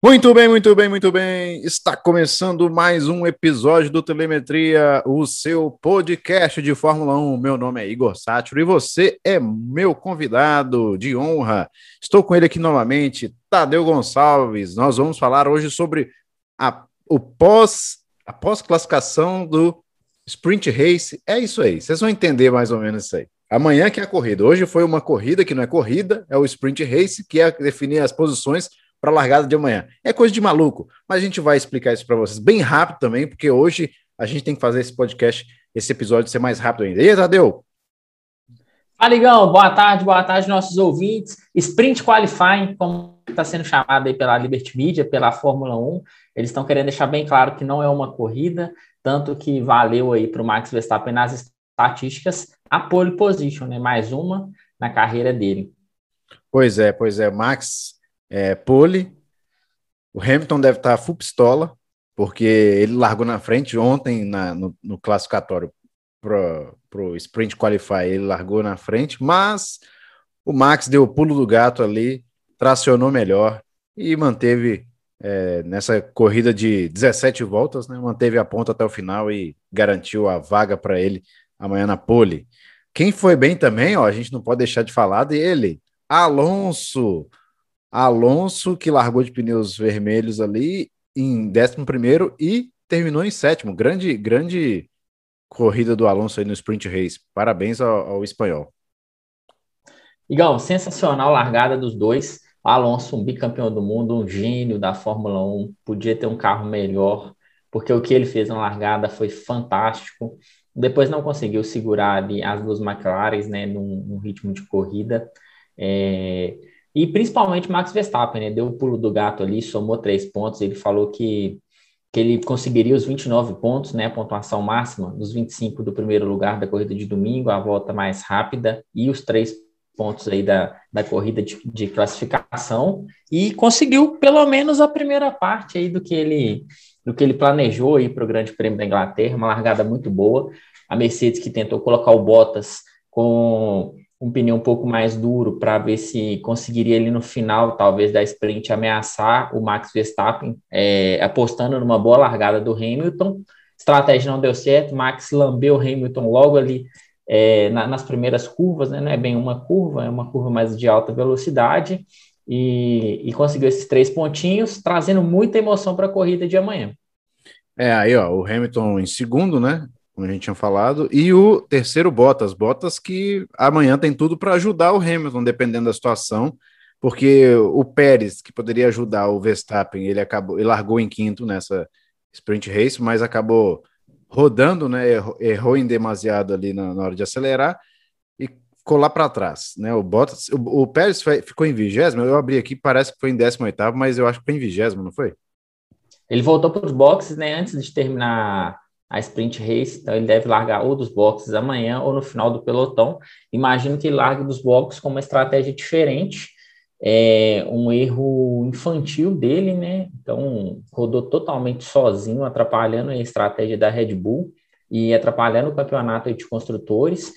Muito bem, muito bem, muito bem. Está começando mais um episódio do Telemetria, o seu podcast de Fórmula 1. Meu nome é Igor Sátiro e você é meu convidado de honra. Estou com ele aqui novamente, Tadeu Gonçalves. Nós vamos falar hoje sobre a, o pós, a pós-classificação do Sprint Race. É isso aí, vocês vão entender mais ou menos isso aí. Amanhã que é a corrida. Hoje foi uma corrida que não é corrida, é o Sprint Race, que é definir as posições para a largada de amanhã. É coisa de maluco, mas a gente vai explicar isso para vocês bem rápido também, porque hoje a gente tem que fazer esse podcast, esse episódio ser mais rápido ainda. E aí, Tadeu? Fala, Igão. Boa tarde, boa tarde, nossos ouvintes. Sprint Qualifying, como está sendo chamado aí pela Liberty Media, pela Fórmula 1, eles estão querendo deixar bem claro que não é uma corrida, tanto que valeu aí para o Max Verstappen nas estatísticas a pole position, né? Mais uma na carreira dele. Pois é, pois é. Max é, pole. O Hamilton deve estar full pistola, porque ele largou na frente ontem na, no, no classificatório para o Sprint Qualify, ele largou na frente, mas o Max deu o pulo do gato ali, tracionou melhor e manteve é, nessa corrida de 17 voltas, né, manteve a ponta até o final e garantiu a vaga para ele amanhã na pole. Quem foi bem também, ó, a gente não pode deixar de falar dele, Alonso. Alonso, que largou de pneus vermelhos ali em 11 e terminou em sétimo. Grande, grande corrida do Alonso aí no sprint race. Parabéns ao, ao espanhol. Igão, sensacional largada dos dois. Alonso, um bicampeão do mundo, um gênio da Fórmula 1, podia ter um carro melhor, porque o que ele fez na largada foi fantástico. Depois não conseguiu segurar ali as duas McLaren, né, num, num ritmo de corrida. É, e principalmente Max Verstappen, né? Deu o pulo do gato ali, somou três pontos. Ele falou que, que ele conseguiria os 29 pontos, né? A pontuação máxima dos 25 do primeiro lugar da corrida de domingo, a volta mais rápida e os três pontos aí da, da corrida de, de classificação. E conseguiu pelo menos a primeira parte aí do que ele do que ele planejou aí para o Grande Prêmio da Inglaterra, uma largada muito boa. A Mercedes que tentou colocar o Bottas com um pneu um pouco mais duro para ver se conseguiria ali no final, talvez, da sprint ameaçar o Max Verstappen, é, apostando numa boa largada do Hamilton. Estratégia não deu certo, Max lambeu o Hamilton logo ali é, na, nas primeiras curvas, né? não é bem uma curva, é uma curva mais de alta velocidade, e, e conseguiu esses três pontinhos, trazendo muita emoção para a corrida de amanhã. É, aí, ó, o Hamilton em segundo, né? Como a gente tinha falado, e o terceiro Bottas, Bottas que amanhã tem tudo para ajudar o Hamilton, dependendo da situação, porque o Pérez, que poderia ajudar o Verstappen, ele acabou, ele largou em quinto nessa sprint race, mas acabou rodando, né? Errou, errou em demasiado ali na, na, hora de acelerar e ficou lá para trás, né? O Bottas, o, o Pérez foi, ficou em vigésimo, eu abri aqui, parece que foi em décimo oitavo, mas eu acho que foi em vigésimo, não foi? Ele voltou para os boxes, né? Antes de terminar a sprint race, então ele deve largar ou dos boxes amanhã ou no final do pelotão. Imagino que ele largue dos boxes com uma estratégia diferente, é um erro infantil dele, né? Então rodou totalmente sozinho, atrapalhando a estratégia da Red Bull e atrapalhando o campeonato de construtores.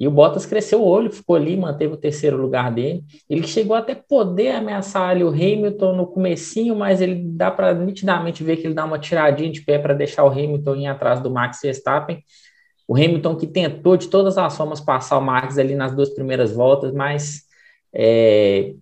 E o Bottas cresceu o olho, ficou ali, manteve o terceiro lugar dele. Ele chegou até poder ameaçar ali o Hamilton no comecinho, mas ele dá para nitidamente ver que ele dá uma tiradinha de pé para deixar o Hamilton ir atrás do Max Verstappen. O Hamilton que tentou de todas as formas passar o Max ali nas duas primeiras voltas, mas é,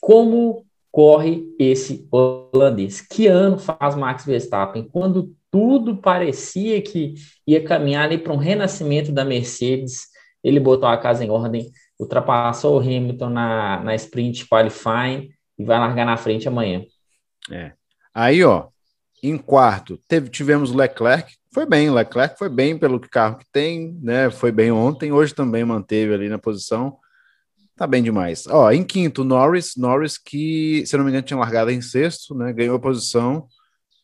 como corre esse holandês? Que ano faz Max Verstappen? Quando tudo parecia que ia caminhar ali para um renascimento da Mercedes, ele botou a casa em ordem, ultrapassou o Hamilton na, na sprint qualifying e vai largar na frente amanhã. É. Aí, ó, em quarto, teve, tivemos Leclerc, foi bem, Leclerc foi bem pelo carro que tem, né? Foi bem ontem, hoje também manteve ali na posição. Tá bem demais. Ó, em quinto, Norris, Norris que, se não me engano, tinha largado em sexto, né? Ganhou a posição.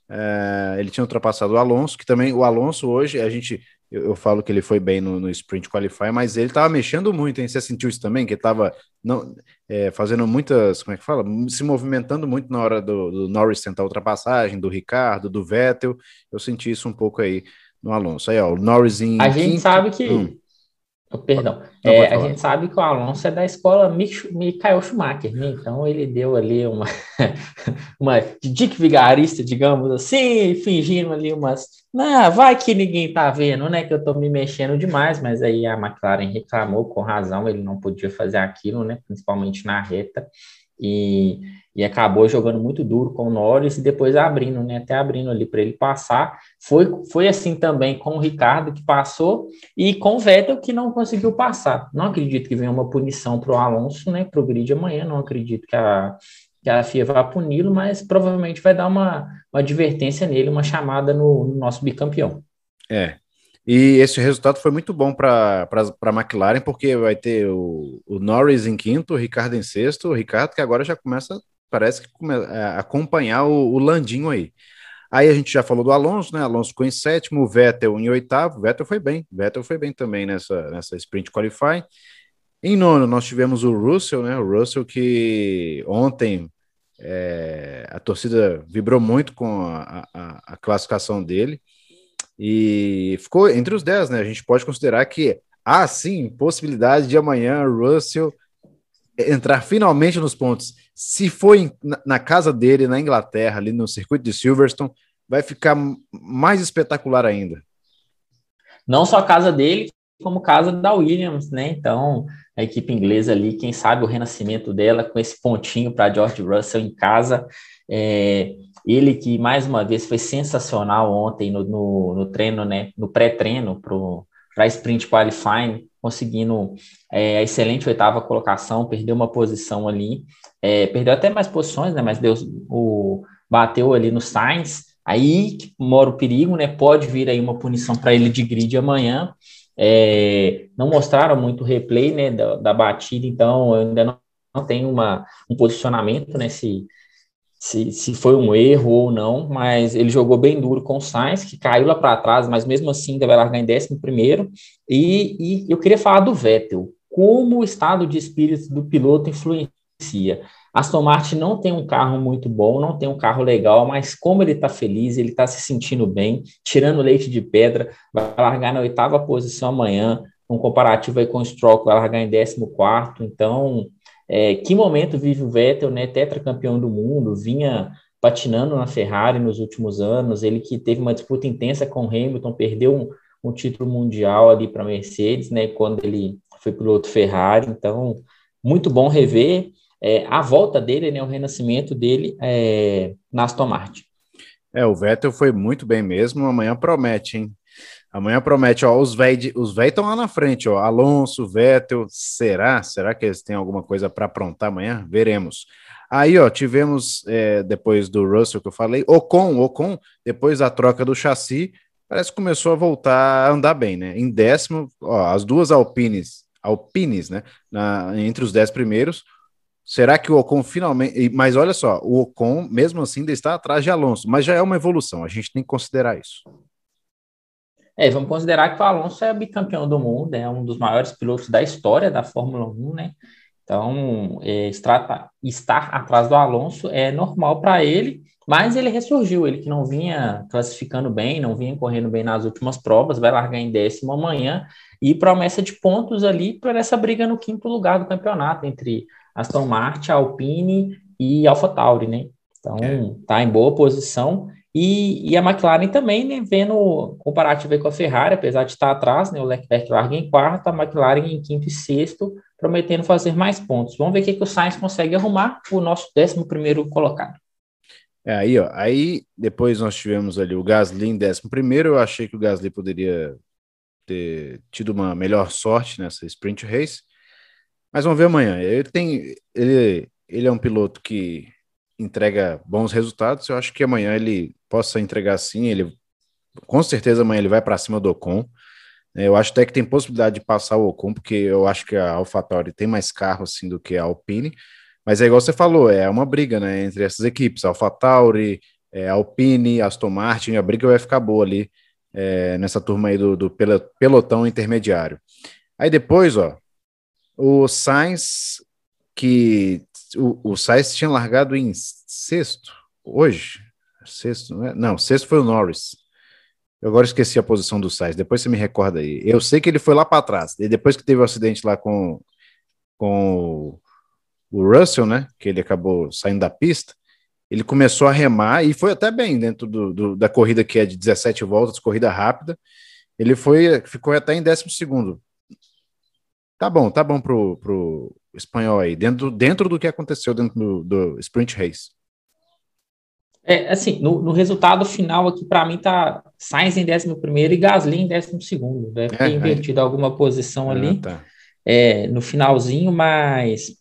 É, ele tinha ultrapassado o Alonso, que também o Alonso hoje, a gente eu, eu, falo que ele foi bem no, no Sprint Qualify, mas ele estava mexendo muito, hein? Você sentiu isso também? Que ele estava é, fazendo muitas, como é que fala? Se movimentando muito na hora do, do, Norris tentar a ultrapassagem, do Ricardo, do Vettel. Eu senti isso um pouco aí no Alonso. Aí, ó, o Norris em. A gente quinto, sabe que. Hum. Perdão. É, a gente sabe que o Alonso é da escola Michael Schumacher, né? Então ele deu ali uma, uma dica vigarista, digamos assim, fingindo ali umas. Não, vai que ninguém tá vendo, né? Que eu tô me mexendo demais, mas aí a McLaren reclamou com razão, ele não podia fazer aquilo, né? Principalmente na reta. E e acabou jogando muito duro com o Norris e depois abrindo, né? Até abrindo ali para ele passar. Foi, foi assim também com o Ricardo que passou e com o Vettel que não conseguiu passar. Não acredito que venha uma punição para o Alonso, né? Para o grid amanhã. Não acredito que a, que a FIA vá puni-lo, mas provavelmente vai dar uma, uma advertência nele, uma chamada no, no nosso bicampeão. É, e esse resultado foi muito bom para a McLaren, porque vai ter o, o, Norris em quinto, o Ricardo em sexto, o Ricardo que agora já começa parece que é, acompanhar o, o, Landinho aí. Aí a gente já falou do Alonso, né? Alonso ficou em sétimo, Vettel em oitavo. Vettel foi bem, Vettel foi bem também nessa, nessa sprint qualify. Em nono, nós tivemos o Russell, né? O Russell que ontem é, a torcida vibrou muito com a, a, a, classificação dele e ficou entre os dez, né? A gente pode considerar que há sim possibilidade de amanhã Russell entrar finalmente nos pontos. Se foi na casa dele, na Inglaterra, ali no circuito de Silverstone, vai ficar mais espetacular ainda. Não só a casa dele, como casa da Williams, né? Então, a equipe inglesa ali, quem sabe o renascimento dela com esse pontinho para George Russell em casa. É, ele que mais uma vez foi sensacional ontem no, no, no treino, né? No pré-treino para sprint qualifying, conseguindo é, a excelente oitava colocação, perdeu uma posição ali, é, perdeu até mais posições, né? Mas Deus o bateu ali no Sainz. Aí que mora o perigo, né? Pode vir aí uma punição para ele de grid amanhã. É, não mostraram muito replay, né? Da, da batida, então eu ainda não, não tenho uma, um posicionamento nesse. Né, se foi um erro ou não, mas ele jogou bem duro com o Sainz, que caiu lá para trás, mas mesmo assim ainda vai largar em décimo primeiro. E, e eu queria falar do Vettel, como o estado de espírito do piloto influencia. Aston Martin não tem um carro muito bom, não tem um carro legal, mas como ele está feliz, ele está se sentindo bem, tirando leite de pedra, vai largar na oitava posição amanhã, um comparativo aí com o Stroll, vai largar em décimo quarto, então é, que momento vive o Vettel, né, tetracampeão do mundo, vinha patinando na Ferrari nos últimos anos, ele que teve uma disputa intensa com Hamilton, perdeu um, um título mundial ali para Mercedes, né, quando ele foi piloto Ferrari, então muito bom rever é, a volta dele, né, o renascimento dele é, na Aston Martin. É, o Vettel foi muito bem mesmo, amanhã promete, hein? Amanhã promete, ó, os os estão lá na frente, ó, Alonso, Vettel, será? Será que eles têm alguma coisa para aprontar amanhã? Veremos. Aí, ó, tivemos, é, depois do Russell que eu falei, Ocon, Ocon, depois da troca do chassi, parece que começou a voltar a andar bem, né? Em décimo, ó, as duas Alpines, Alpines, né, na, entre os dez primeiros, Será que o Ocon finalmente. Mas olha só, o Ocon, mesmo assim, ainda está atrás de Alonso, mas já é uma evolução, a gente tem que considerar isso. É, vamos considerar que o Alonso é bicampeão do mundo, é um dos maiores pilotos da história da Fórmula 1, né? Então, é, estar, estar atrás do Alonso é normal para ele, mas ele ressurgiu, ele que não vinha classificando bem, não vinha correndo bem nas últimas provas, vai largar em décimo amanhã e promessa de pontos ali para essa briga no quinto lugar do campeonato entre Aston Martin, Alpine e AlphaTauri, né? Então, é. tá em boa posição e, e, a McLaren também, né, vendo comparativo com a Ferrari, apesar de estar atrás, né, o Leclerc larga em quarto, a McLaren em quinto e sexto, prometendo fazer mais pontos. Vamos ver o que, que o Sainz consegue arrumar, o nosso décimo primeiro colocado. É, aí, ó, aí depois nós tivemos ali o Gasly em décimo primeiro, eu achei que o Gasly poderia ter tido uma melhor sorte nessa sprint race, mas vamos ver amanhã. Ele tem, ele, ele é um piloto que entrega bons resultados. Eu acho que amanhã ele possa entregar sim. Ele com certeza amanhã ele vai para cima do Ocon. É, eu acho até que tem possibilidade de passar o Ocon, porque eu acho que a AlphaTauri tem mais carro assim do que a Alpine. Mas é igual você falou, é uma briga, né, entre essas equipes, AlphaTauri, é, Alpine, Aston Martin, a briga vai ficar boa ali é, nessa turma aí do, do pelotão intermediário. Aí depois, ó, o Sainz, que o, o Sainz tinha largado em sexto, hoje, sexto, não, é? não, sexto foi o Norris. Eu agora esqueci a posição do Sainz, depois você me recorda aí. Eu sei que ele foi lá para trás, e depois que teve o um acidente lá com, com o Russell, né, que ele acabou saindo da pista, ele começou a remar e foi até bem dentro do, do, da corrida que é de 17 voltas, corrida rápida. Ele foi, ficou até em décimo segundo. Tá bom, tá bom pro, pro espanhol aí, dentro, dentro do que aconteceu dentro do, do sprint race. É, assim, no, no resultado final aqui, para mim, tá Sainz em 11 e Gasly em 12. Deve ter é, invertido é. alguma posição ah, ali tá. é, no finalzinho, mas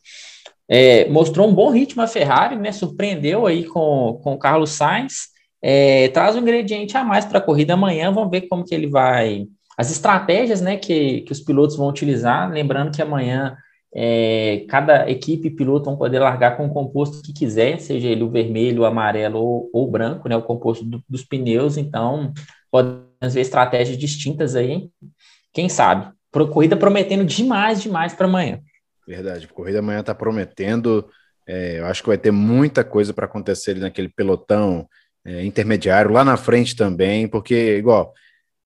é, mostrou um bom ritmo a Ferrari, né? Surpreendeu aí com, com o Carlos Sainz. É, traz um ingrediente a mais para a corrida amanhã. Vamos ver como que ele vai. As estratégias né, que, que os pilotos vão utilizar. Lembrando que amanhã é, cada equipe e piloto vão poder largar com o composto que quiser, seja ele o vermelho, o amarelo ou, ou o branco, né, o composto do, dos pneus. Então, podemos ver estratégias distintas aí. Quem sabe? Pro, corrida prometendo demais, demais para amanhã. Verdade, a corrida amanhã está prometendo. É, eu acho que vai ter muita coisa para acontecer ali naquele pelotão é, intermediário, lá na frente também, porque, igual,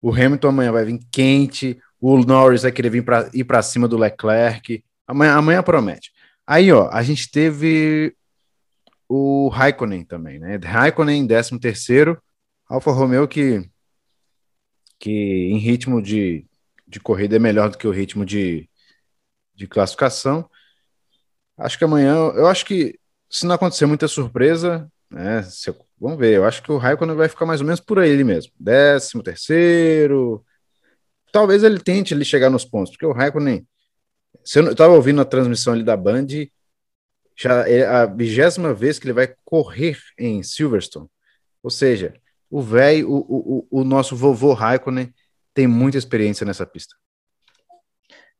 o Hamilton amanhã vai vir quente, o Norris vai querer vir para ir para cima do Leclerc. Amanhã, amanhã promete. Aí, ó, a gente teve o Raikkonen também, né? Raikkonen, 13 terceiro, Alfa Romeo que, que em ritmo de, de corrida é melhor do que o ritmo de, de classificação. Acho que amanhã, eu acho que se não acontecer muita surpresa, né? Se, vamos ver, eu acho que o Raikkonen vai ficar mais ou menos por aí mesmo. 13 terceiro. Talvez ele tente ele chegar nos pontos, porque o Raikkonen eu estava ouvindo a transmissão ali da Band, já é a vigésima vez que ele vai correr em Silverstone. Ou seja, o velho, o, o, o nosso vovô Raikkonen, tem muita experiência nessa pista.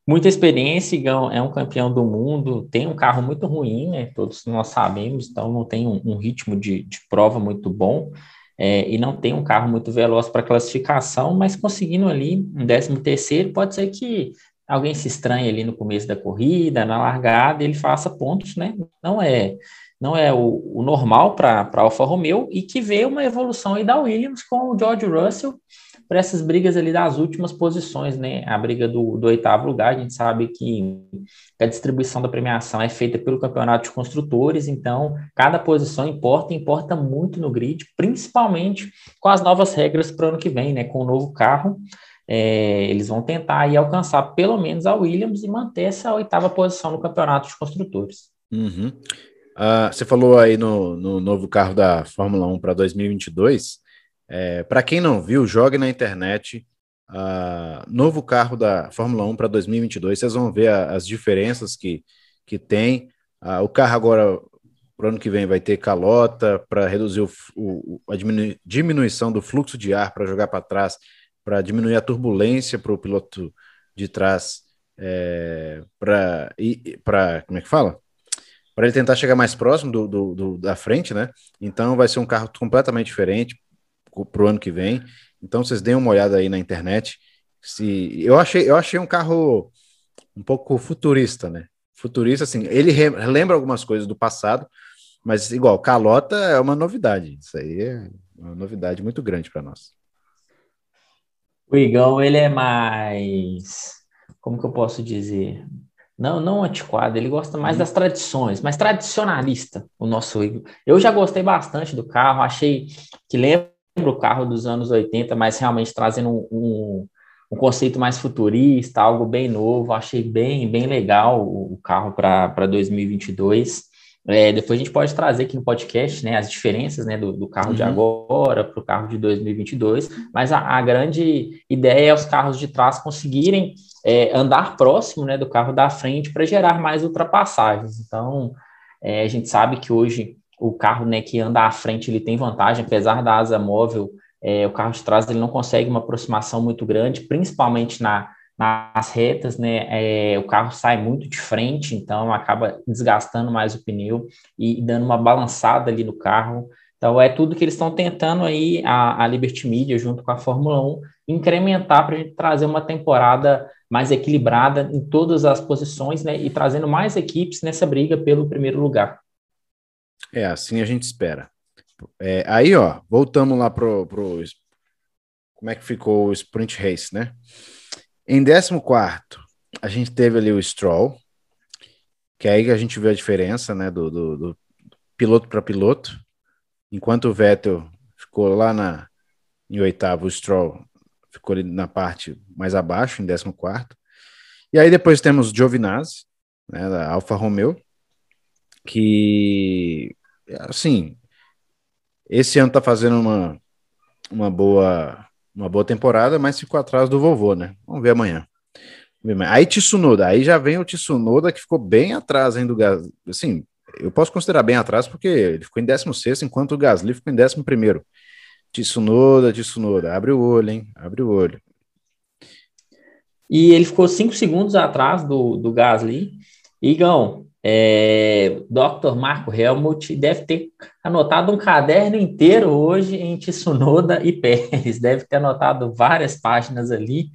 Muita experiência, Igão, é um campeão do mundo, tem um carro muito ruim, né? Todos nós sabemos, então não tem um, um ritmo de, de, prova muito bom. É, e não tem um carro muito veloz para classificação, mas conseguindo ali um décimo terceiro, pode ser que alguém se estranha ali no começo da corrida, na largada, ele faça pontos, né? Não é não é o, o normal para Alfa Romeo e que vê uma evolução aí da Williams com o George Russell para essas brigas ali das últimas posições, né? A briga do, do oitavo lugar, a gente sabe que a distribuição da premiação é feita pelo campeonato de construtores, então cada posição importa, importa muito no grid, principalmente com as novas regras para o ano que vem, né? Com o novo carro é, eles vão tentar aí alcançar pelo menos a Williams e manter essa oitava posição no campeonato de construtores. Uhum. Uh, você falou aí no, no, novo carro da Fórmula 1 para 2022. É, para quem não viu, jogue na internet. Uh, novo carro da Fórmula 1 para 2022. Vocês vão ver a, as diferenças que, que tem. Uh, o carro agora, para o ano que vem, vai ter calota para reduzir o, o, a diminuição do fluxo de ar para jogar para trás para diminuir a turbulência para o piloto de trás, é, para para como é que fala? Para ele tentar chegar mais próximo do, do, do, da frente, né? Então vai ser um carro completamente diferente para o ano que vem. Então vocês deem uma olhada aí na internet. Se eu achei, eu achei um carro um pouco futurista, né? Futurista, assim, ele lembra algumas coisas do passado, mas igual, calota é uma novidade. Isso aí é uma novidade muito grande para nós. O Igão, ele é mais, como que eu posso dizer? Não, não antiquado, ele gosta mais uhum. das tradições, mais tradicionalista, o nosso Igor. Eu já gostei bastante do carro, achei que lembra o carro dos anos 80, mas realmente trazendo um, um, um conceito mais futurista, algo bem novo, achei bem, bem legal o, carro para 2022. É, depois a gente pode trazer aqui no podcast né, as diferenças né, do, do carro uhum. de agora para o carro de 2022, mas a, a, grande ideia é os carros de trás conseguirem é, andar próximo né, do carro da frente para gerar mais ultrapassagens. Então, é, a gente sabe que hoje o carro né, que anda à frente ele tem vantagem, apesar da asa móvel, é, o carro de trás ele não consegue uma aproximação muito grande, principalmente na, nas retas, né, é, o carro sai muito de frente, então acaba desgastando mais o pneu e dando uma balançada ali no carro. Então é tudo que eles estão tentando aí, a, a Liberty Media, junto com a Fórmula 1, incrementar para a gente trazer uma temporada mais equilibrada em todas as posições, né, e trazendo mais equipes nessa briga pelo primeiro lugar. É, assim a gente espera. É, aí, ó, voltamos lá pro, pro como é que ficou o sprint race, né? Em 14, a gente teve ali o Stroll, que é aí que a gente vê a diferença, né, do, do, do piloto para piloto. Enquanto o Vettel ficou lá na, em oitavo, o Stroll ficou ali na parte mais abaixo, em 14. E aí depois temos o Giovinazzi, né, da Alfa Romeo, que, assim, esse ano tá fazendo uma, uma boa uma boa temporada, mas ficou atrás do vovô, né? Vamos ver amanhã. Aí Tsunoda, aí já vem o Tsunoda que ficou bem atrás ainda do Gasly. Assim, eu posso considerar bem atrás porque ele ficou em 16 enquanto o Gasly ficou em 11 primeiro. Tsunoda, Tsunoda, abre o olho, hein? Abre o olho. E ele ficou 5 segundos atrás do, do Gasly. Igão, é, Dr. Marco Helmut deve ter anotado um caderno inteiro hoje em Tsunoda e Pérez, deve ter anotado várias páginas ali.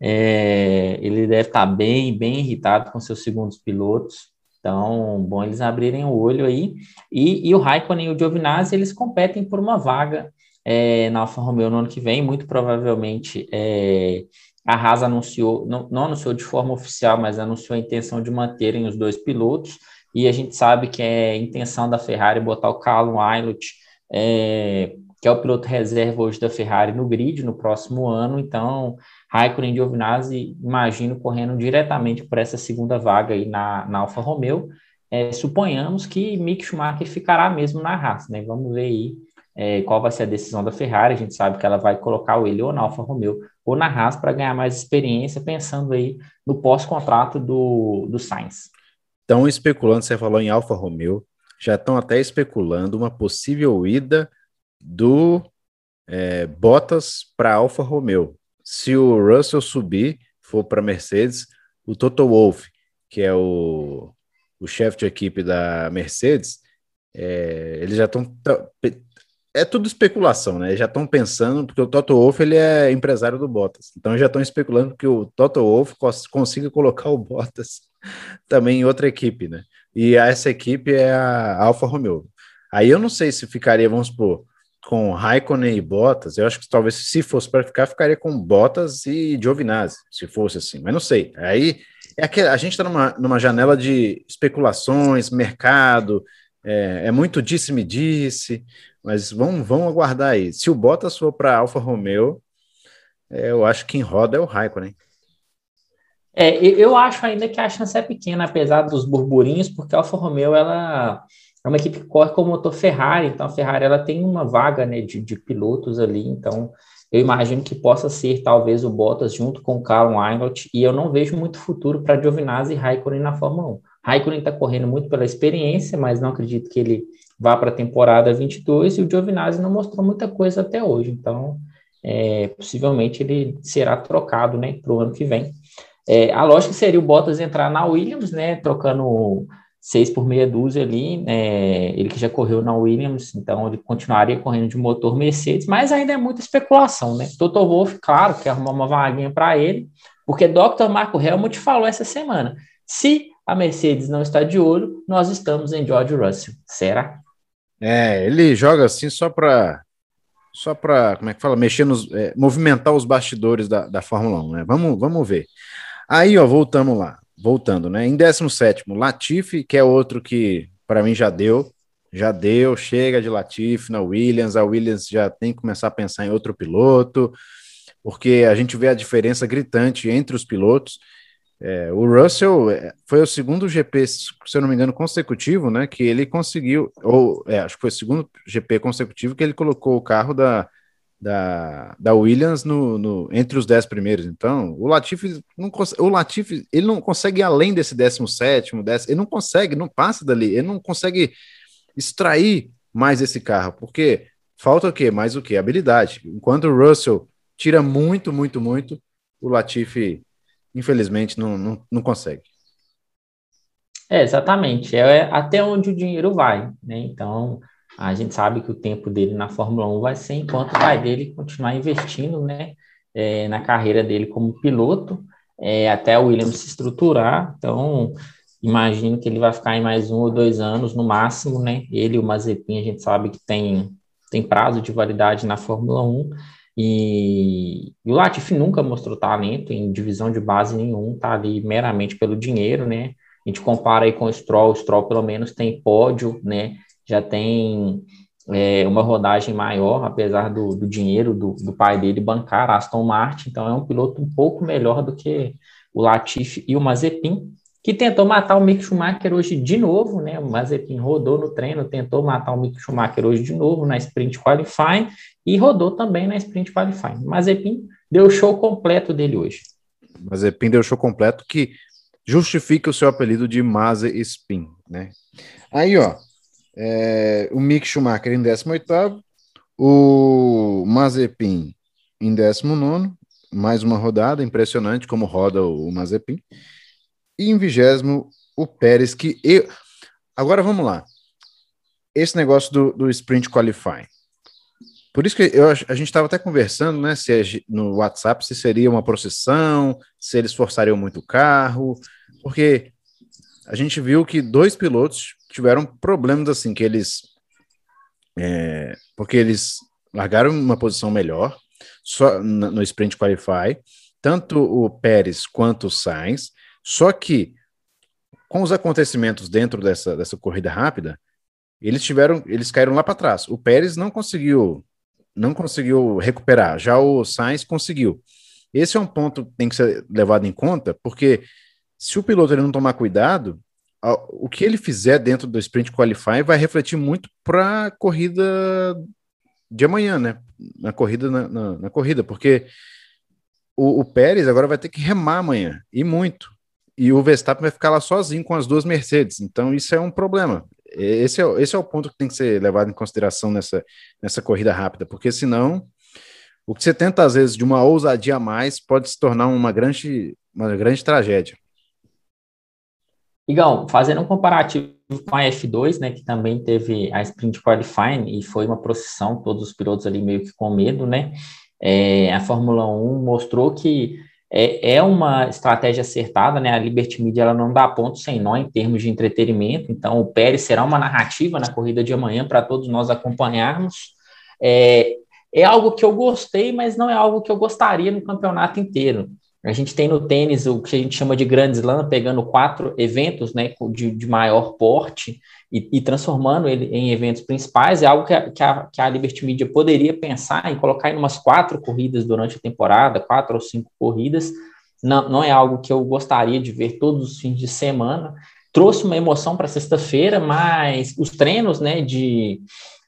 É, ele deve estar bem, bem irritado com seus segundos pilotos. Então, bom eles abrirem o olho aí. E, e o Raikkonen e o Giovinazzi, eles competem por uma vaga é, na Alfa Romeo no ano que vem. Muito provavelmente é, a Haas anunciou, não, não, anunciou de forma oficial, mas anunciou a intenção de manterem os dois pilotos, e a gente sabe que é intenção da Ferrari botar o Callum Aylott, é, que é o piloto reserva hoje da Ferrari, no grid no próximo ano, então Raikkonen e Giovinazzi, imagino, correndo diretamente por essa segunda vaga aí na, na Alfa Romeo, é, suponhamos que Mick Schumacher ficará mesmo na Haas, né? Vamos ver aí é, qual vai ser a decisão da Ferrari. A gente sabe que ela vai colocar o ele ou na Alfa Romeo ou na Haas para ganhar mais experiência, pensando aí no pós-contrato do, do Sainz. Estão especulando, você falou em Alfa Romeo, já estão até especulando uma possível ida do é, Bottas para Alfa Romeo. Se o Russell subir, for para Mercedes, o Toto Wolff, que é o, o chefe de equipe da Mercedes, é, eles já estão é tudo especulação, né? Já estão pensando, porque o Toto Wolff ele é empresário do Bottas, então já estão especulando que o Toto Wolff consiga colocar o Bottas também em outra equipe, né? E essa equipe é a Alfa Romeo. Aí eu não sei se ficaria, vamos supor, com Raikkonen e Bottas, eu acho que talvez se fosse para ficar, ficaria com Bottas e Giovinazzi, se fosse assim, mas não sei. Aí é que a gente está numa, numa janela de especulações, mercado, é, é muito disse-me-disse, mas vamos, vamos aguardar aí. Se o Bottas for para Alfa Romeo, é, eu acho que quem roda é o Raikkonen. É, eu acho ainda que a chance é pequena, apesar dos burburinhos, porque a Alfa Romeo ela é uma equipe que corre com o motor Ferrari, então a Ferrari ela tem uma vaga né, de, de pilotos ali, então eu imagino que possa ser talvez o Bottas junto com o Carl Weinert, e eu não vejo muito futuro para Giovinazzi e Raikkonen na Fórmula 1. Raikkonen está correndo muito pela experiência, mas não acredito que ele vá para a temporada 22 e o Giovinazzi não mostrou muita coisa até hoje, então é, possivelmente ele será trocado né, para o ano que vem. É, a lógica seria o Bottas entrar na Williams, né, trocando seis por meia dúzia ali, é, ele que já correu na Williams, então ele continuaria correndo de motor Mercedes, mas ainda é muita especulação, né? Toto Wolff, claro, quer arrumar uma vaguinha para ele, porque Dr. Marco Helmut falou essa semana, se a Mercedes não está de olho, nós estamos em George Russell. Será? É, ele joga assim só para só para, como é que fala, mexer nos, é, movimentar os bastidores da, da Fórmula 1, né? Vamos, vamos ver. Aí, ó, voltamos lá, voltando, né? Em 17, Latifi, que é outro que para mim já deu, já deu, chega de Latifi na Williams, a Williams já tem que começar a pensar em outro piloto, porque a gente vê a diferença gritante entre os pilotos. É, o Russell é, foi o segundo GP, se eu não me engano, consecutivo, né? Que ele conseguiu, ou é, acho que foi o segundo GP consecutivo que ele colocou o carro da, da, da Williams no, no, entre os dez primeiros. Então, o Latifi não o Latifi, ele não consegue ir além desse 17, décimo, ele não consegue, não passa dali, ele não consegue extrair mais esse carro, porque falta o quê? Mais o quê? Habilidade. Enquanto o Russell tira muito, muito, muito, o Latifi infelizmente, não, não, não consegue. É, exatamente. É até onde o dinheiro vai, né? Então, a gente sabe que o tempo dele na Fórmula 1 vai ser enquanto vai dele continuar investindo, né? É, na carreira dele como piloto, é, até o Williams se estruturar. Então, imagino que ele vai ficar em mais um ou dois anos no máximo, né? Ele e o Mazepin, a gente sabe que tem, tem prazo de validade na Fórmula 1. E, e, o Latifi nunca mostrou talento em divisão de base nenhum, tá ali meramente pelo dinheiro, né? A gente compara aí com o Stroll, o Stroll pelo menos tem pódio, né? Já tem é, uma rodagem maior, apesar do, do dinheiro do, do, pai dele bancar Aston Martin, então é um piloto um pouco melhor do que o Latifi e o Mazepin, que tentou matar o Mick Schumacher hoje de novo, né? O Mazepin rodou no treino, tentou matar o Mick Schumacher hoje de novo na Sprint Qualifying e rodou também na Sprint Qualifying. Mazepin deu o show completo dele hoje. Mazepin deu o show completo que justifica o seu apelido de Mazepin, né? Aí, ó, é, o Mick Schumacher em 18º, o Mazepin em 19 mais uma rodada, impressionante como roda o Mazepin. E em vigésimo, o Pérez, que eu. Agora vamos lá. Esse negócio do, do sprint qualifying. Por isso que eu, a gente estava até conversando, né, se é, no WhatsApp, se seria uma procissão, se eles forçariam muito o carro, porque a gente viu que dois pilotos tiveram problemas assim, que eles. É, porque eles largaram uma posição melhor só no sprint qualify, tanto o Pérez quanto o Sainz, só que com os acontecimentos dentro dessa, dessa corrida rápida, eles tiveram, eles caíram lá para trás. O Pérez não conseguiu, não conseguiu recuperar. Já o Sainz conseguiu. Esse é um ponto que tem que ser levado em conta, porque se o piloto ele não tomar cuidado, o que ele fizer dentro do sprint qualify vai refletir muito para a corrida de amanhã, né? Na corrida, na, na, na corrida, porque o, o Pérez agora vai ter que remar amanhã e muito e o Verstappen vai ficar lá sozinho com as duas Mercedes. Então, isso é um problema. Esse é, esse é o ponto que tem que ser levado em consideração nessa, nessa corrida rápida, porque senão o que você tenta, às vezes, de uma ousadia a mais pode se tornar uma grande, uma grande tragédia. Igão, fazendo um comparativo com a F2, né, que também teve a Sprint Qualifying e foi uma procissão, todos os pilotos ali meio que com medo, né? É, a Fórmula 1 mostrou que é, é uma estratégia acertada, né? A Liberty Media ela não dá ponto sem nó em termos de entretenimento, então o Pérez será uma narrativa na corrida de amanhã para todos nós acompanharmos. É, é algo que eu gostei, mas não é algo que eu gostaria no campeonato inteiro. A gente tem no tênis o que a gente chama de Grand Slam, pegando quatro eventos né, de, de maior porte e, e, transformando ele em eventos principais. É algo que a, que, a, que a Liberty Media poderia pensar em colocar em umas quatro corridas durante a temporada, quatro ou cinco corridas. Não, não é algo que eu gostaria de ver todos os fins de semana. Trouxe uma emoção para sexta-feira, mas os treinos né, de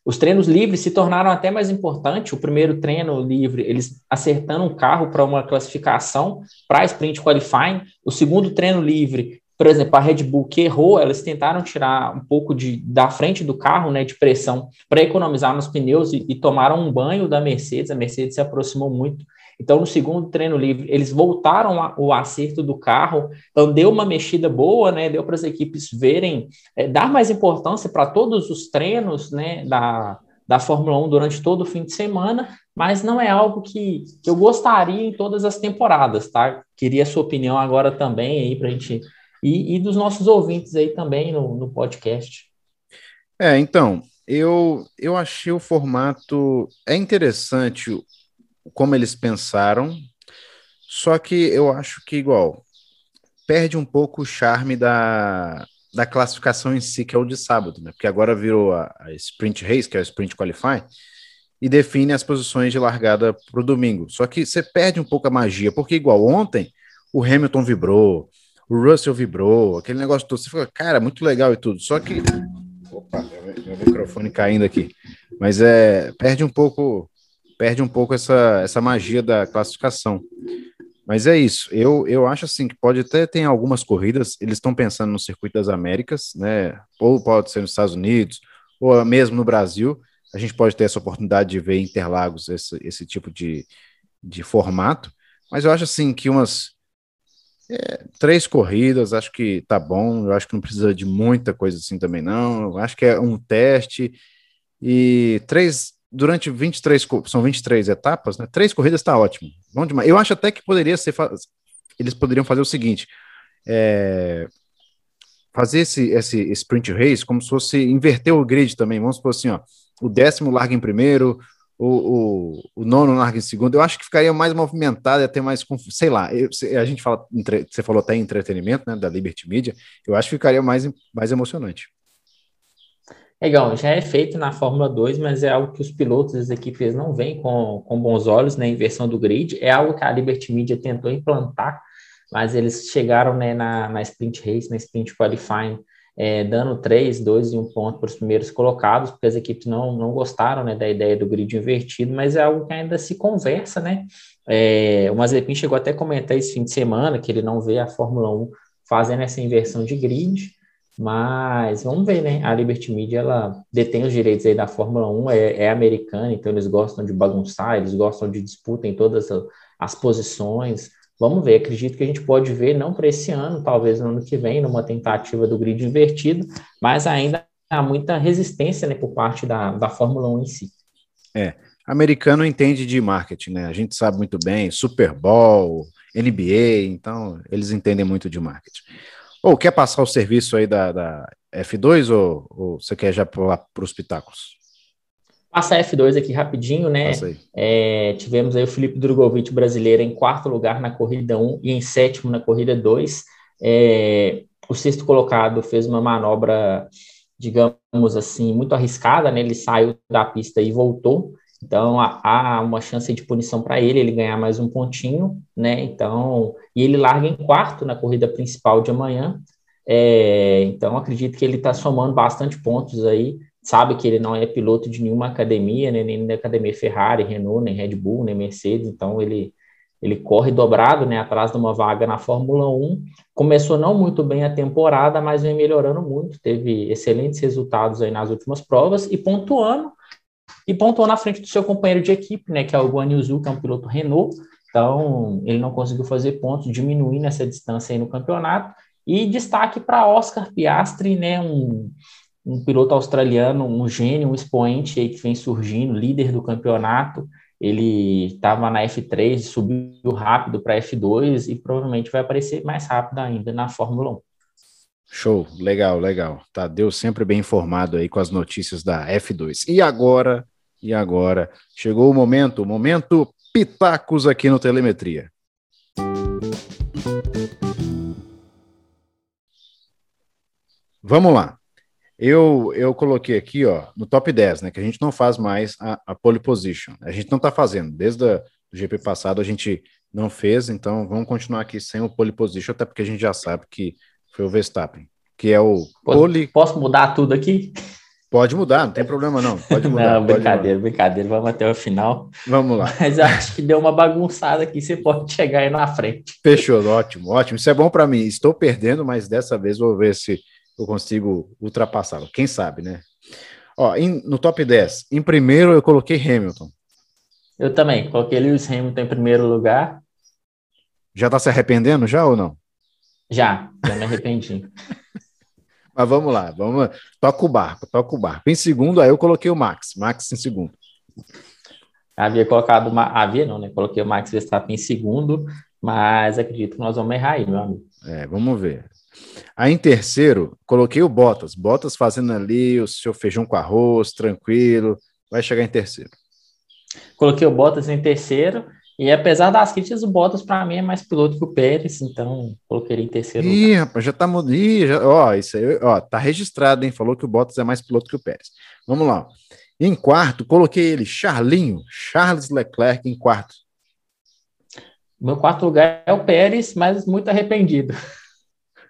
os treinos livres se tornaram até mais importantes. O primeiro treino livre, eles acertando um carro para uma classificação para sprint qualifying. O segundo treino livre, por exemplo, a Red Bull que errou, elas tentaram tirar um pouco de, da frente do carro, né, de pressão, para economizar nos pneus e, e tomaram um banho da Mercedes. A Mercedes se aproximou muito então, no segundo treino livre, eles voltaram a, o acerto do carro, então deu uma mexida boa, né? Deu para as equipes verem, é, dar mais importância para todos os treinos, né? Da, da Fórmula 1 durante todo o fim de semana, mas não é algo que, que eu gostaria em todas as temporadas, tá? Queria a sua opinião agora também aí para a gente. E, e, dos nossos ouvintes aí também no, no podcast. É, então, eu, eu achei o formato. É interessante como eles pensaram, só que eu acho que, igual, perde um pouco o charme da, da classificação em si, que é o de sábado, né? Porque agora virou a, a Sprint Race, que é o Sprint Qualify, e define as posições de largada para o domingo. Só que você perde um pouco a magia, porque, igual, ontem o Hamilton vibrou, o Russell vibrou, aquele negócio todo. Você fica, cara, muito legal e tudo. Só que. Opa, meu microfone caindo aqui. Mas é, perde um pouco perde um pouco essa, essa magia da classificação. Mas é isso. Eu, eu acho assim que pode até ter algumas corridas, eles estão pensando no circuito das Américas, né? Ou pode ser nos Estados Unidos, ou mesmo no Brasil. A gente pode ter essa oportunidade de ver Interlagos esse, esse tipo de, de formato. Mas eu acho assim que umas é, três corridas, acho que tá bom. Eu acho que não precisa de muita coisa assim também, não. Eu acho que é um teste e três durante 23, são 23 etapas, né? Três corridas está ótimo. Bom demais. Eu acho até que poderia ser, eles poderiam fazer o seguinte, é, fazer esse, esse sprint race como se fosse inverter o grid também. Vamos supor assim, ó, o décimo larga em primeiro, o, o, o nono larga em segundo, eu acho que ficaria mais movimentado, ia ter mais, sei lá, eu, a gente fala, você falou até entretenimento, né, da Liberty Media, eu acho que ficaria mais, mais emocionante. Legal, já é feito na Fórmula 2, mas é algo que os pilotos das equipes não veem com, com bons olhos, né, inversão do grid, é algo que a Liberty Media tentou implantar, mas eles chegaram né, na, na sprint race, na sprint qualifying, é, dando três, dois e um ponto para os primeiros colocados, porque as equipes não, não gostaram né, da ideia do grid invertido, mas é algo que ainda se conversa, né? É, o Mazepin chegou até a comentar esse fim de semana que ele não vê a Fórmula 1 fazendo essa inversão de grid, mas vamos ver, né? A Liberty Media ela detém os direitos aí da Fórmula 1, é, é americana, então eles gostam de bagunçar, eles gostam de disputa em todas as posições. Vamos ver, acredito que a gente pode ver, não para esse ano, talvez no ano que vem, numa tentativa do grid invertido, mas ainda há muita resistência né, por parte da, da Fórmula 1 em si. É, americano entende de marketing, né? A gente sabe muito bem, Super Bowl, NBA, então eles entendem muito de marketing. Ou quer passar o serviço aí da, da F2 ou, ou, você quer já pular para os pitáculos? Passa F2 aqui rapidinho, né? É, tivemos aí o Felipe Drogovic brasileiro em quarto lugar na corrida 1 e em sétimo na corrida 2. É, o sexto colocado fez uma manobra, digamos assim, muito arriscada, né? Ele saiu da pista e voltou. Então há, uma chance de punição para ele, ele ganhar mais um pontinho, né? Então, e ele larga em quarto na corrida principal de amanhã. É, então acredito que ele está somando bastante pontos aí sabe que ele não é piloto de nenhuma academia, né, nem da academia Ferrari, Renault, nem Red Bull, nem Mercedes, então ele, ele corre dobrado, né, atrás de uma vaga na Fórmula 1. Começou não muito bem a temporada, mas vem melhorando muito, teve excelentes resultados aí nas últimas provas e pontuando, e pontuou na frente do seu companheiro de equipe, né, que é o Guan Yu Zhu, que é um piloto Renault, então ele não conseguiu fazer pontos, diminuindo essa distância aí no campeonato, e destaque para Oscar Piastri, né, um um piloto australiano, um gênio, um expoente aí que vem surgindo, líder do campeonato. Ele estava na F3, subiu rápido para F2 e provavelmente vai aparecer mais rápido ainda na Fórmula 1. Show, legal, legal. Tadeu sempre bem informado aí com as notícias da F2. E agora, e agora, chegou o momento, o momento pitacos aqui no Telemetria. Vamos lá. Eu, eu coloquei aqui, ó, no top 10, né, que a gente não faz mais a, a pole position. A gente não está fazendo. Desde o GP passado a gente não fez, então vamos continuar aqui sem o pole position, até porque a gente já sabe que foi o Verstappen, que é o pole... Posso mudar tudo aqui? Pode mudar, não tem problema não. Pode mudar. não, brincadeira, mudar. brincadeira. Vamos até o final. Vamos lá. Mas acho que deu uma bagunçada aqui, você pode chegar aí na frente. Fechou, ótimo, ótimo. Isso é bom para mim. Estou perdendo, mas dessa vez vou ver se eu consigo ultrapassá-lo. Quem sabe, né? Ó, em, no top 10, em primeiro eu coloquei Hamilton. Eu também, coloquei Lewis Hamilton em primeiro lugar. Já tá se arrependendo já ou não? Já, já me arrependi. Mas vamos lá, vamos toca o barco, toca o barco. Em segundo, aí eu coloquei o Max, Max em segundo. Havia colocado, havia não, né? Coloquei o Max Verstappen em segundo, mas acredito que nós vamos errar aí, meu amigo. É, vamos ver. Aí em terceiro, coloquei o Bottas. Bottas fazendo ali o seu feijão com arroz, tranquilo. Vai chegar em terceiro. Coloquei o Bottas em terceiro. E apesar das críticas, o Bottas para mim é mais piloto que o Pérez, então coloquei ele em terceiro. Ih, lugar. rapaz, já tá Ih, já... Ó, isso aí, ó, tá registrado, hein? Falou que o Bottas é mais piloto que o Pérez. Vamos lá. Em quarto, coloquei ele, Charlinho, Charles Leclerc em quarto. Meu quarto lugar é o Pérez, mas muito arrependido.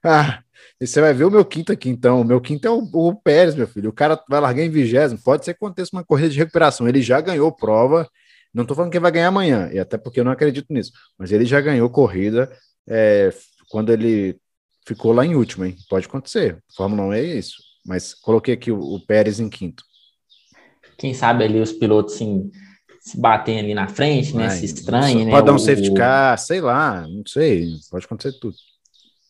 Ah, e você vai ver o meu quinto aqui, então. O meu quinto é o, o Pérez, meu filho. O cara vai largar em vigésimo. Pode ser que aconteça uma corrida de recuperação. Ele já ganhou prova. Não estou falando que vai ganhar amanhã, e até porque eu não acredito nisso. Mas ele já ganhou corrida é, quando ele ficou lá em último, hein? Pode acontecer. Fórmula 1 é isso. Mas coloquei aqui o, o Pérez em quinto. Quem sabe ali os pilotos sim, se batem ali na frente, né? Ai, se estranhem, né? Pode dar um safety car, sei lá, não sei. Pode acontecer tudo.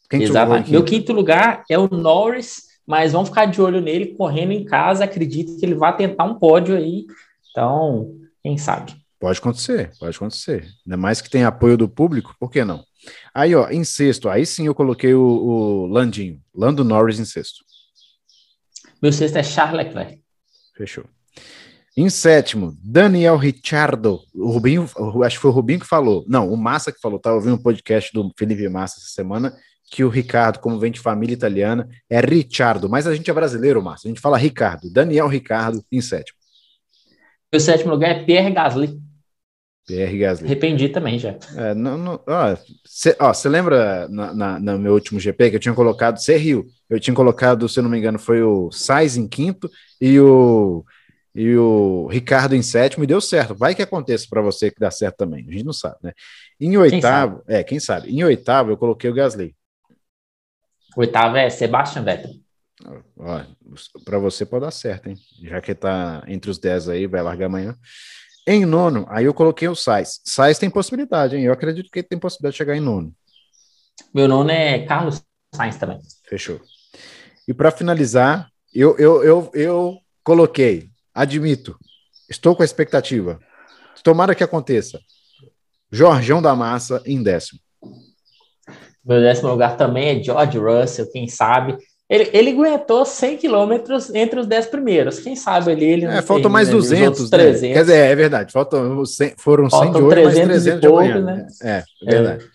Quem Exatamente. Meu quinto lugar é o Norris, mas vamos ficar de olho nele correndo em casa. Acredito que ele vai tentar um pódio aí. Então, quem sabe? Pode acontecer, pode acontecer. Ainda mais que tem apoio do público, por que não? Aí, ó, em sexto, aí sim eu coloquei o, o Landinho, Lando Norris em sexto. Meu sexto é Charles Leclerc. Fechou. Em sétimo, Daniel Ricciardo. O Rubinho, acho que foi o Rubinho que falou. Não, o Massa que falou. Estava ouvindo um podcast do Felipe Massa essa semana que o Ricardo, como vem de família italiana, é Ricciardo, mas a gente é brasileiro, Massa. A gente fala Ricardo. Daniel Ricardo em sétimo. O sétimo lugar é Pierre Gasly. Pierre Gasly. Arrependi também já. É, não, não, ó, você lembra na, na, no meu último GP que eu tinha colocado, você riu, eu tinha colocado, se eu não me engano, foi o Sainz em quinto e o, e o Ricardo em sétimo, e deu certo. Vai que aconteça para você que dá certo também, a gente não sabe, né? Em oitavo, quem é, quem sabe? Em oitavo eu coloquei o Gasly. Oitavo é Sebastian Vettel. Para você pode dar certo, hein? Já que tá entre os 10 aí, vai largar amanhã. Em nono, aí eu coloquei o Sais. Sais tem possibilidade, hein? Eu acredito que ele tem possibilidade de chegar em nono. Meu nono é Carlos Sainz também. Fechou. E para finalizar, eu, eu, eu, eu coloquei, admito, estou com a expectativa. Tomara que aconteça. Jorgão da Massa em décimo. Meu décimo lugar também é George Russell, quem sabe. Ele, ele aguentou 100 quilômetros entre os 10 primeiros. Quem sabe ali ele. É, faltam mais 200. Né? 300. Quer dizer, é verdade. Faltam, 100, foram 100 faltam de hoje, 300 mais 300 pouco, de Né? É, é verdade. É.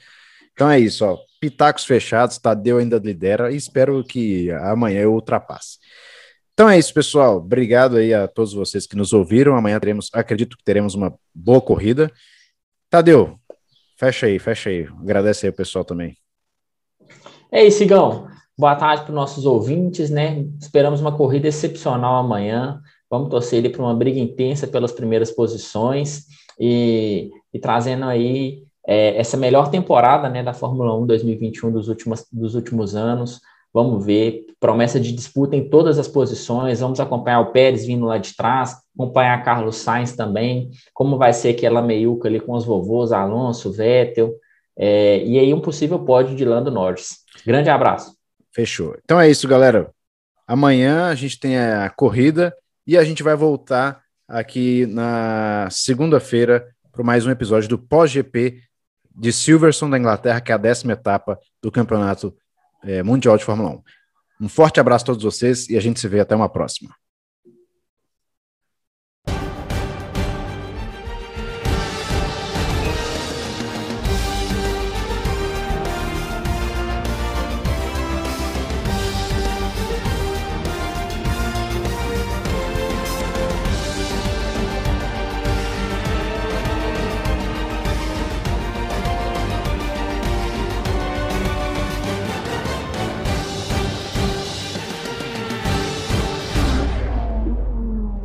Então é isso, ó. Pitacos fechados, Tadeu ainda lidera e espero que amanhã eu ultrapasse. Então é isso, pessoal. Obrigado aí a todos vocês que nos ouviram. Amanhã teremos, acredito que teremos uma boa corrida. Tadeu, fecha aí, fecha aí. Agradece aí o pessoal também. É isso, Igão. Boa tarde para os nossos ouvintes, né? Esperamos uma corrida excepcional amanhã. Vamos torcer ele para uma briga intensa pelas primeiras posições e, e trazendo aí é, essa melhor temporada né, da Fórmula 1 2021 dos últimos, dos últimos anos. Vamos ver, promessa de disputa em todas as posições. Vamos acompanhar o Pérez vindo lá de trás, acompanhar Carlos Sainz também, como vai ser aquela meiuca ali com os vovôs, Alonso, Vettel, é, e aí um possível pódio de Lando Norris. Grande abraço. Fechou. Então é isso, galera. Amanhã a gente tem a corrida e a gente vai voltar aqui na segunda-feira para mais um episódio do pós-GP de Silverstone da Inglaterra, que é a décima etapa do Campeonato é, Mundial de Fórmula 1. Um forte abraço a todos vocês e a gente se vê até uma próxima.